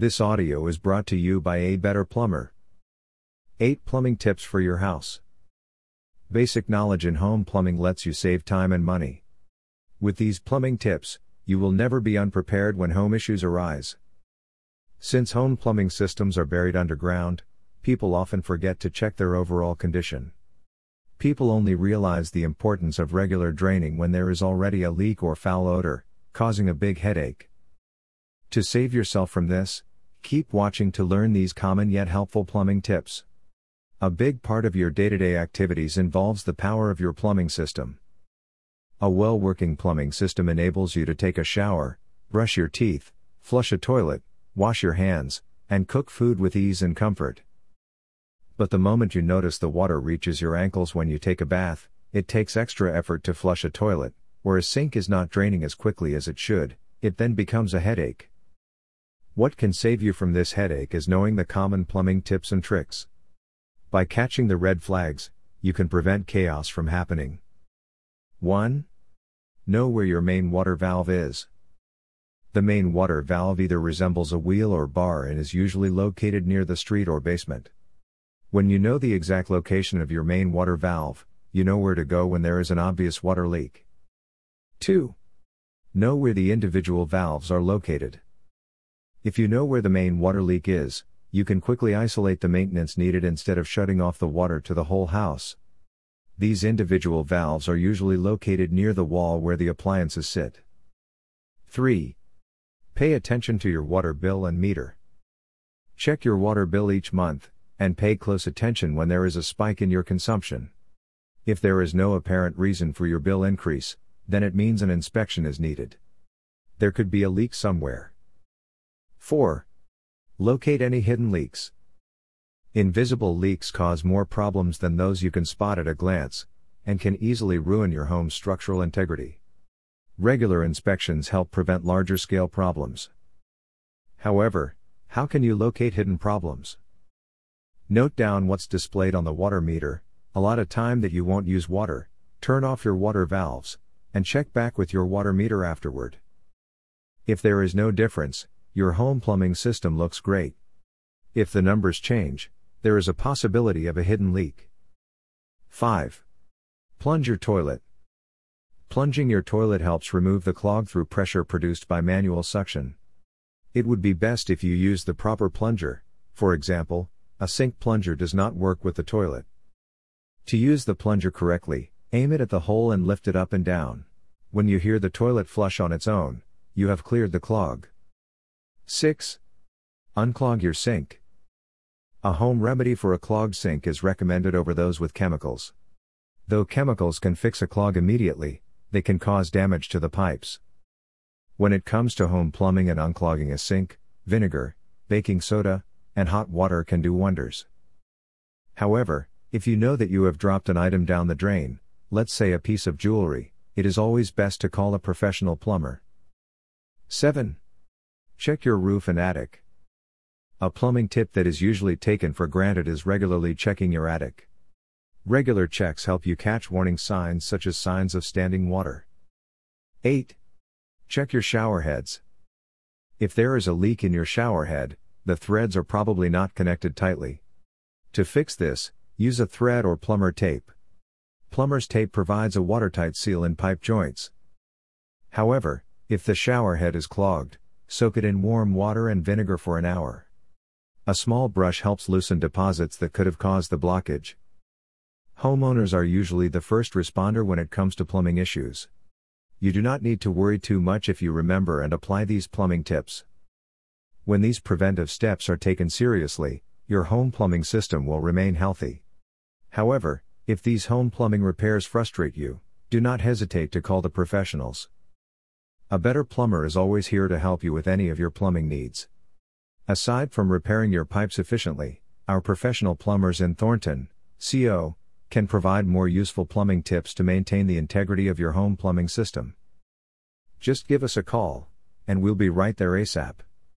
This audio is brought to you by A Better Plumber. 8 Plumbing Tips for Your House. Basic knowledge in home plumbing lets you save time and money. With these plumbing tips, you will never be unprepared when home issues arise. Since home plumbing systems are buried underground, people often forget to check their overall condition. People only realize the importance of regular draining when there is already a leak or foul odor, causing a big headache. To save yourself from this, keep watching to learn these common yet helpful plumbing tips. A big part of your day to day activities involves the power of your plumbing system. A well working plumbing system enables you to take a shower, brush your teeth, flush a toilet, wash your hands, and cook food with ease and comfort. But the moment you notice the water reaches your ankles when you take a bath, it takes extra effort to flush a toilet, or a sink is not draining as quickly as it should, it then becomes a headache. What can save you from this headache is knowing the common plumbing tips and tricks. By catching the red flags, you can prevent chaos from happening. 1. Know where your main water valve is. The main water valve either resembles a wheel or bar and is usually located near the street or basement. When you know the exact location of your main water valve, you know where to go when there is an obvious water leak. 2. Know where the individual valves are located. If you know where the main water leak is, you can quickly isolate the maintenance needed instead of shutting off the water to the whole house. These individual valves are usually located near the wall where the appliances sit. 3. Pay attention to your water bill and meter. Check your water bill each month, and pay close attention when there is a spike in your consumption. If there is no apparent reason for your bill increase, then it means an inspection is needed. There could be a leak somewhere. 4. Locate any hidden leaks. Invisible leaks cause more problems than those you can spot at a glance, and can easily ruin your home's structural integrity. Regular inspections help prevent larger scale problems. However, how can you locate hidden problems? Note down what's displayed on the water meter, a time that you won't use water, turn off your water valves, and check back with your water meter afterward. If there is no difference, your home plumbing system looks great. If the numbers change, there is a possibility of a hidden leak. 5. Plunge your toilet. Plunging your toilet helps remove the clog through pressure produced by manual suction. It would be best if you use the proper plunger, for example, a sink plunger does not work with the toilet. To use the plunger correctly, aim it at the hole and lift it up and down. When you hear the toilet flush on its own, you have cleared the clog. 6. Unclog your sink. A home remedy for a clogged sink is recommended over those with chemicals. Though chemicals can fix a clog immediately, they can cause damage to the pipes. When it comes to home plumbing and unclogging a sink, vinegar, baking soda, and hot water can do wonders. However, if you know that you have dropped an item down the drain, let's say a piece of jewelry, it is always best to call a professional plumber. 7. Check your roof and attic. A plumbing tip that is usually taken for granted is regularly checking your attic. Regular checks help you catch warning signs such as signs of standing water. 8. Check your shower heads. If there is a leak in your shower head, the threads are probably not connected tightly. To fix this, use a thread or plumber tape. Plumber's tape provides a watertight seal in pipe joints. However, if the shower head is clogged, soak it in warm water and vinegar for an hour. A small brush helps loosen deposits that could have caused the blockage. Homeowners are usually the first responder when it comes to plumbing issues. You do not need to worry too much if you remember and apply these plumbing tips. When these preventive steps are taken seriously, your home plumbing system will remain healthy. However, if these home plumbing repairs frustrate you, do not hesitate to call the professionals. A better plumber is always here to help you with any of your plumbing needs. Aside from repairing your pipes efficiently, our professional plumbers in Thornton, CO, can provide more useful plumbing tips to maintain the integrity of your home plumbing system. Just give us a call, and we'll be right there ASAP.